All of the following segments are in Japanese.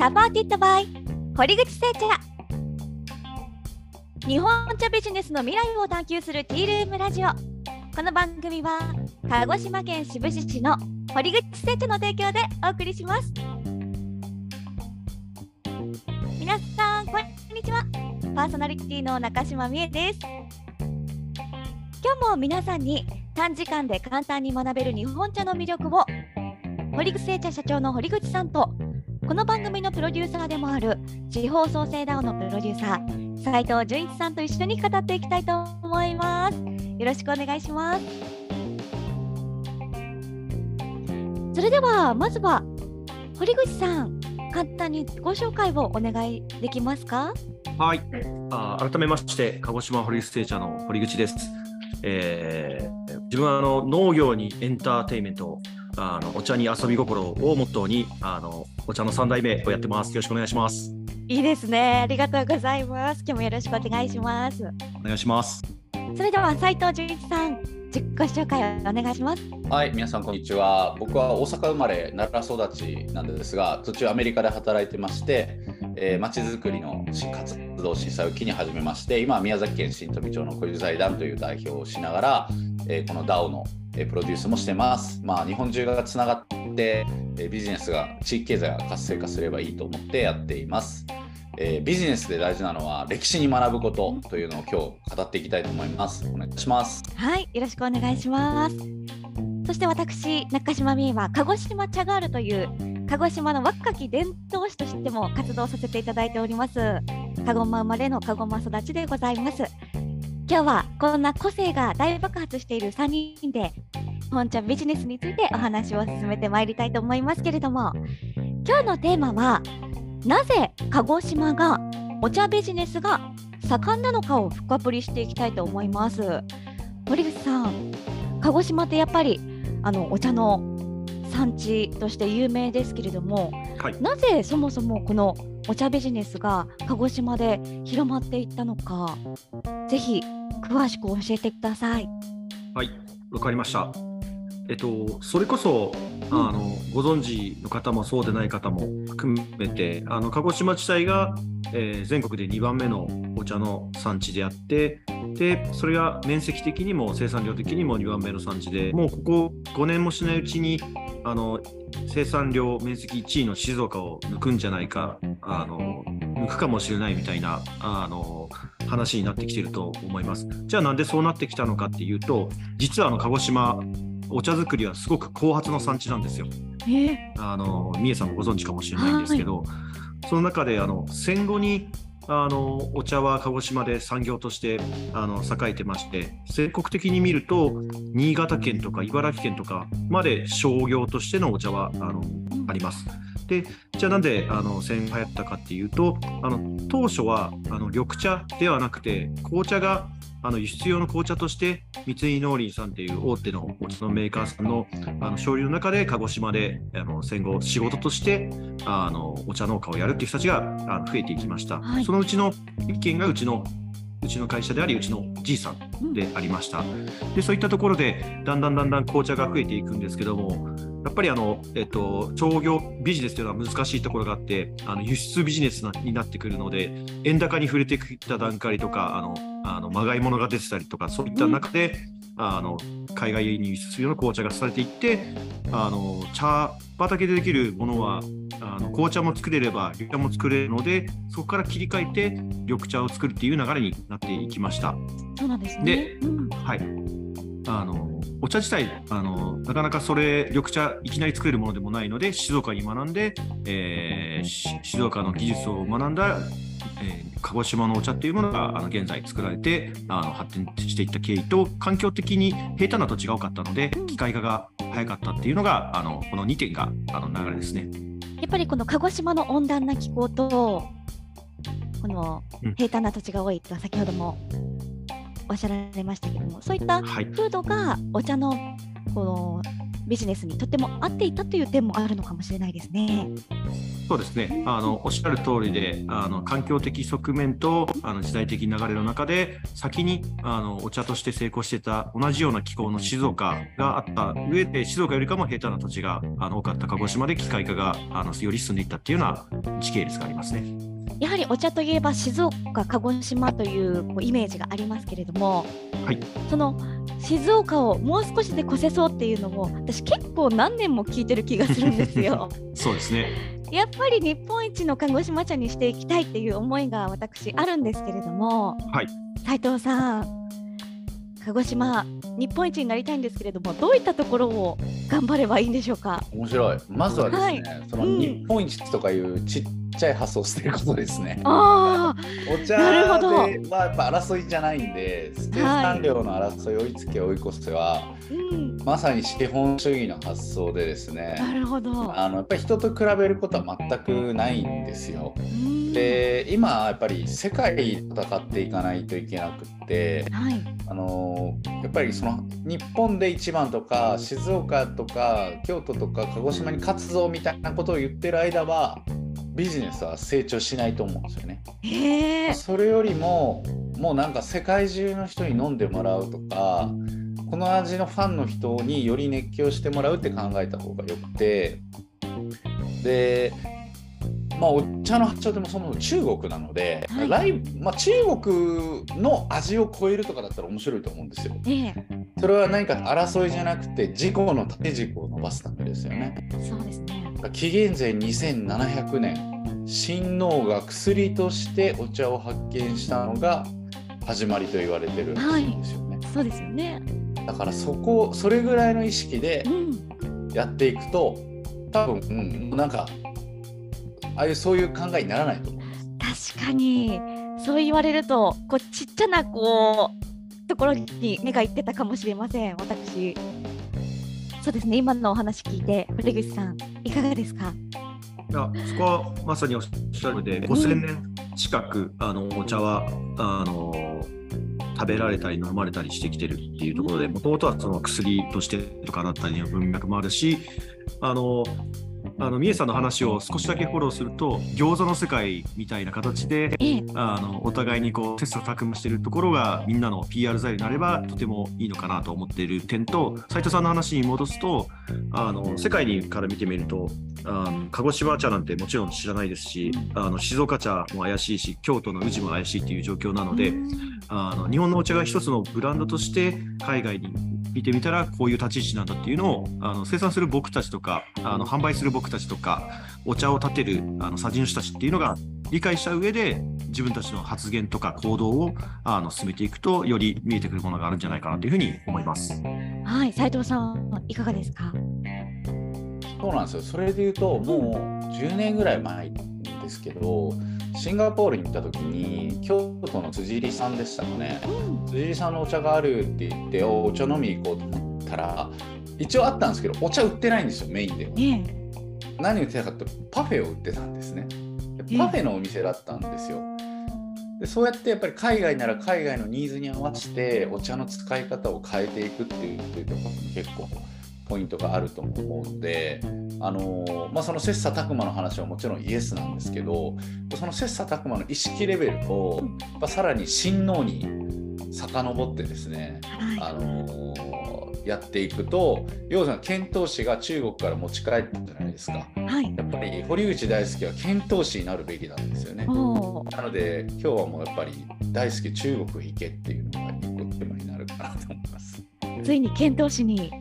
サポーティッドバイ堀口製茶。日本茶ビジネスの未来を探求するティールームラジオ。この番組は鹿児島県志布志市の堀口製茶の提供でお送りします。皆さんこんにちは。パーソナリティの中島美恵です。今日も皆さんに短時間で簡単に学べる日本茶の魅力を堀口製茶社長の堀口さんとこの番組のプロデューサーでもある地方創生 DAO のプロデューサー斉藤純一さんと一緒に語っていきたいと思います。よろしくお願いします。それではまずは堀口さん簡単にご紹介をお願いできますか？はい。あ改めまして鹿児島堀口製茶の堀口です、えー、自分はあの農業にエンターテイメントあのお茶に遊び心をモットーにあのお茶の三代目をやってます。よろしくお願いします。いいですね。ありがとうございます。今日もよろしくお願いします。お願いします。それでは斉藤純一さん、自己紹介をお願いします。はい、皆さんこんにちは。僕は大阪生まれ、奈良育ちなんですが、途中アメリカで働いてまして、えー、町づくりの活動震災を機に始めまして、今は宮崎県新富町の小遊財団という代表をしながら、えー、この DAO のえプロデュースもしてます。まあ、日本中がつながって、えビジネスが地域経済が活性化すればいいと思ってやっています。えー、ビジネスで大事なのは歴史に学ぶことというのを今日語っていきたいと思います。お願いします。はい、よろしくお願いします。そして私、中島美恵は鹿児島茶ガールという鹿児島の若き伝統師としても活動させていただいております。鹿児島生まれの鹿児島育ちでございます。今日はこんな個性が大爆発している3人で本茶ビジネスについてお話を進めてまいりたいと思いますけれども今日のテーマはなぜ鹿児島がお茶ビジネスが盛んなのかを深掘りしていきたいと思います。森口さん鹿児島ってやっぱりあのお茶の産地として有名ですけれども、はい、なぜそもそもこのお茶ビジネスが鹿児島で広まっていったのかぜひ詳しく教えてください。はい、わかりました。えっと、それこそ、うん、あのご存知の方もそうでない方も含めてあの鹿児島地帯が、えー、全国で2番目のお茶の産地であってでそれが面積的にも生産量的にも2番目の産地でもうここ5年もしないうちにあの生産量面積1位の静岡を抜くんじゃないかあの抜くかもしれないみたいなあの話になってきてると思います。じゃあなんでそうなってきたのかっていうと実はあの鹿児島お茶作りはすごく後発の産地なんですよ。あの三重さんもご存知かもしれないんですけど、その中であの戦後にあのお茶は鹿児島で産業としてあの栄えてまして全国的に見ると新潟県とか茨城県とかまで商業としてのお茶はあのあります。でじゃあなんであの戦後流行ったかっていうとあの当初はあの緑茶ではなくて紅茶があの輸出用の紅茶として三井農林さんっていう大手のお茶のメーカーさんのあの勝利の中で鹿児島であの戦後仕事としてあのお茶農家をやるっていう人たちがあの増えていきました、はい、そのうちの一件がうちのうちの会社でありうちのじいさんでありました、でそういったところでだんだんだんだん紅茶が増えていくんですけどもやっぱりあの、えっと、商業ビジネスというのは難しいところがあってあの輸出ビジネスになってくるので円高に触れてきた段階とかあのあのまがいものが出てたりとかそういった中で、うん、あの海外に輸出するような紅茶がされていってあの茶畑でできるものはあの紅茶も作れれば緑茶も作れるのでそこから切り替えて緑茶を作るっていう流れになっていきました。そうなんですね。で、うん、はい。あのお茶自体あのなかなかそれ緑茶いきなり作れるものでもないので静岡に学んで、えー、静岡の技術を学んだえー、鹿児島のお茶っていうものがあの現在作られてあの発展していった経緯と環境的に平坦な土地が多かったので機械化が早かったっていうのがあのこの2点があの流れですね。やっぱりこの鹿児島の温暖な気候とこの平坦な土地が多いと先ほどもおっしゃられましたけどもそういった風土がお茶のこのビジネスにとっても合っていたという点もあるのかもしれないですね。そうですねあのおっしゃる通りであの環境的側面とあの時代的流れの中で先にあのお茶として成功してた同じような気候の静岡があった上で静岡よりかも平坦な土地があの多かった鹿児島で機械化があのより進んでいったっていうような時系列がありますね。やはりお茶といえば静岡、鹿児島というこうイメージがありますけれども、はい、その静岡をもう少しで越せそうっていうのも私結構何年も聞いてる気がするんですよ。そうですね。やっぱり日本一の鹿児島茶にしていきたいっていう思いが私あるんですけれども、はい、斉藤さん鹿児島日本一になりたいんですけれどもどういったところを頑張ればいいんでしょうか？面白い。まずはですね、はい。そのうん。日本一とかいうちっちゃい発想を捨てることですね。あお茶ではやっぱ争いじゃないんで生産量の争い追いつけ追い越せは、ーうん。まさに資本主義の発想でですね。なるほど。あのやっぱり人と比べることは全くないんですよ。うん。で今やっぱり世界で戦っていかないといけなくってはい。あのやっぱりその日本で一番とか静岡とか京都とか鹿児島に勝つぞみたいなことを言ってる間はビジネスは成長しないと思うんですよね。それよりももうなんか世界中の人に飲んでもらうとかこの味のファンの人により熱狂してもらうって考えた方がよくてでまあお茶の発祥でもそもそも中国なので、はいライブまあ、中国の味を超えるとかだったら面白いと思うんですよ。ええそれは何か争いじゃなくて自己の縦軸を伸ばすためですよね。そうですね紀元前2700年親王が薬としてお茶を発見したのが始まりと言われてるんですよね、そうですよね。だからそこそれぐらいの意識でうん。やっていくと多分、うん、なんかああいうそういう考えにならないと思う確かに。そう言われるとこうちっちゃなこうところに目がいってたかもしれません私そうですね。今のお話聞いて堀口さんいかがですか？いやそこはまさにおっしゃるで、5000年近くあのお茶はあの食べられたり飲まれたりしてきてるっていうところで、もともとはその薬としてとかだったりの文脈もあるし、あのあの三重さんの話を少しだけフォローすると、餃子の世界みたいな形で、ええ。あのお互いにこう切磋琢磨しているところがみんなの PR 材料になればとてもいいのかなと思っている点と斉藤さんの話に戻すとあの世界にから見てみるとあの鹿児島茶なんてもちろん知らないですしあの静岡茶も怪しいし京都の宇治も怪しいっていう状況なのでうん。あの日本のお茶が一つのブランドとして海外に見てみたらこういう立ち位置なんだっていうのをあの生産する僕たちとかあの販売する僕たちとかお茶を立てるあのさじ主たちっていうのが理解した上で自分たちの発言とか行動をあの進めていくとより見えてくるものがあるんじゃないかなというふうに思います。はい斉藤さんいかがですか？そうなんですよそれで言うともう10年ぐらい前ですけどシンガポールに行った時に京都の辻入さんでしたかね。うん。辻入さんのお茶があるって言っておお茶飲みに行こうと思ったら一応あったんですけどお茶売ってないんですよメインでは。ね何売ってたかってパフェを売ってたんですね。パフェのお店だったんですよ。でそうやってやっぱり海外なら海外のニーズに合わせてお茶の使い方を変えていくっていうっていうところも結構ポイントがあると思うので、あのーまあ、その切磋琢磨の話はもちろんイエスなんですけどその切磋琢磨の意識レベルをやさらに親王に遡ってですね、はあのーやっていくと要は遣唐使が中国から持ち帰ったじゃないですか。いはいやっぱり堀内大輔は遣唐使になるべきなんですよね。なので今日はもうやっぱり大好き中国行けっていうのが一個テーマになるかなと思います。ついに検討士に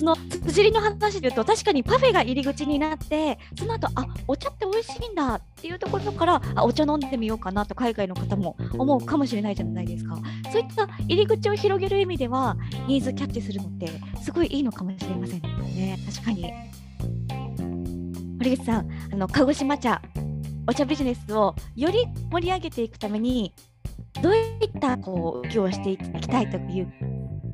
その辻りの話で言うと確かにパフェが入り口になってその後あお茶って美味しいんだっていうところからあお茶飲んでみようかなと海外の方も思うかもしれないじゃないですか。そういった入り口を広げる意味ではニーズキャッチするのってすごいいいのかもしれませんね。確かに。堀口さんあの鹿児島茶お茶ビジネスをより盛り上げていくためにどういったこう動きをしていきたいという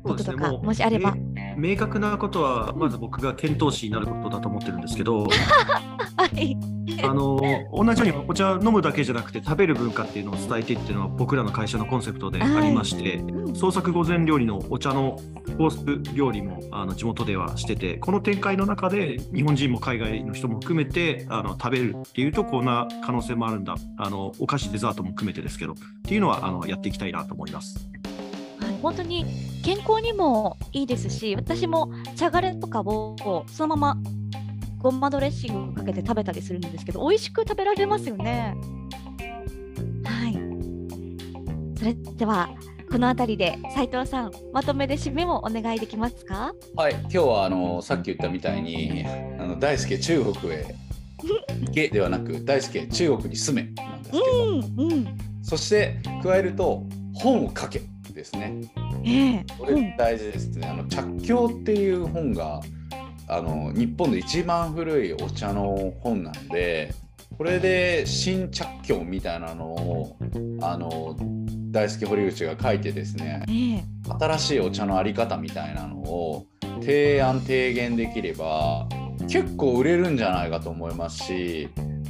こととかもしあれば。明確なことはまず僕が検討士になることだと思ってるんですけど、はい。あの同じようにお茶飲むだけじゃなくて食べる文化っていうのを伝えてっていうのは僕らの会社のコンセプトでありまして、うん創作御前料理のお茶のコース料理もあの地元ではしててこの展開の中で日本人も海外の人も含めてあの食べるっていうとこんな可能性もあるんだあのお菓子デザートも含めてですけどっていうのはあのやっていきたいなと思います。はい、本当に健康にもいいですし、私も茶がれとかをそのままごまドレッシングをかけて食べたりするんですけど、美味しく食べられますよね。はい。それでは、このあたりで斉藤さん、まとめで締めもお願いできますか？はい、今日はあのさっき言ったみたいにあの大輔中国へ 行けではなく大輔中国に住めなんですけど、うん、うん。そして加えると本を書けですね。ええこれ大事ですね。あの着教っていう本があの日本で一番古いお茶の本なので、これで新着教みたいなのをあの大輔堀口が書いてですね、ええ新しいお茶のあり方みたいなのを提案提言できれば結構売れるんじゃないかと思いますし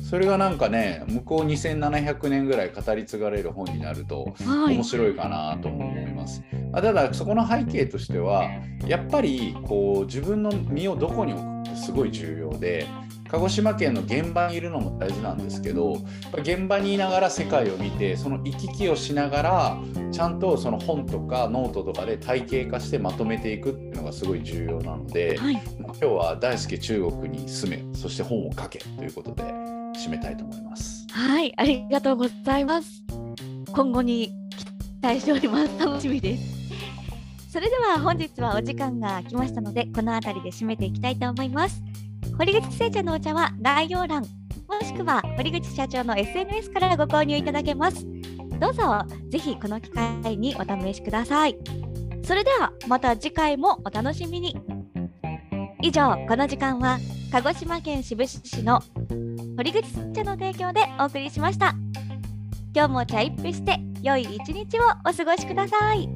それがなんかね向こう2700年ぐらい語り継がれる本になるとはい面。白いかなと思います。あただそこの背景としてはやっぱりこう自分の身をどこに置くってすごい重要で鹿児島県の現場にいるのも大事なんですけど現場にいながら世界を見てその行き来をしながらちゃんとその本とかノートとかで体系化してまとめていくっていうのがすごい重要なので、はい。まあ今日は大輔中国に住めそして本を書けということで締めたいと思います。はい、ありがとうございます。今後に期待しております。楽しみです。それでは本日はお時間が来ましたので、この辺りで締めていきたいと思います。堀口製茶のお茶は概要欄、もしくは堀口社長の SNS からご購入いただけます。どうぞぜひこの機会にお試しください。それではまた次回もお楽しみに。以上、この時間は鹿児島県志布志市の堀口茶の提供でお送りしました。今日も茶一杯して良い一日をお過ごしください。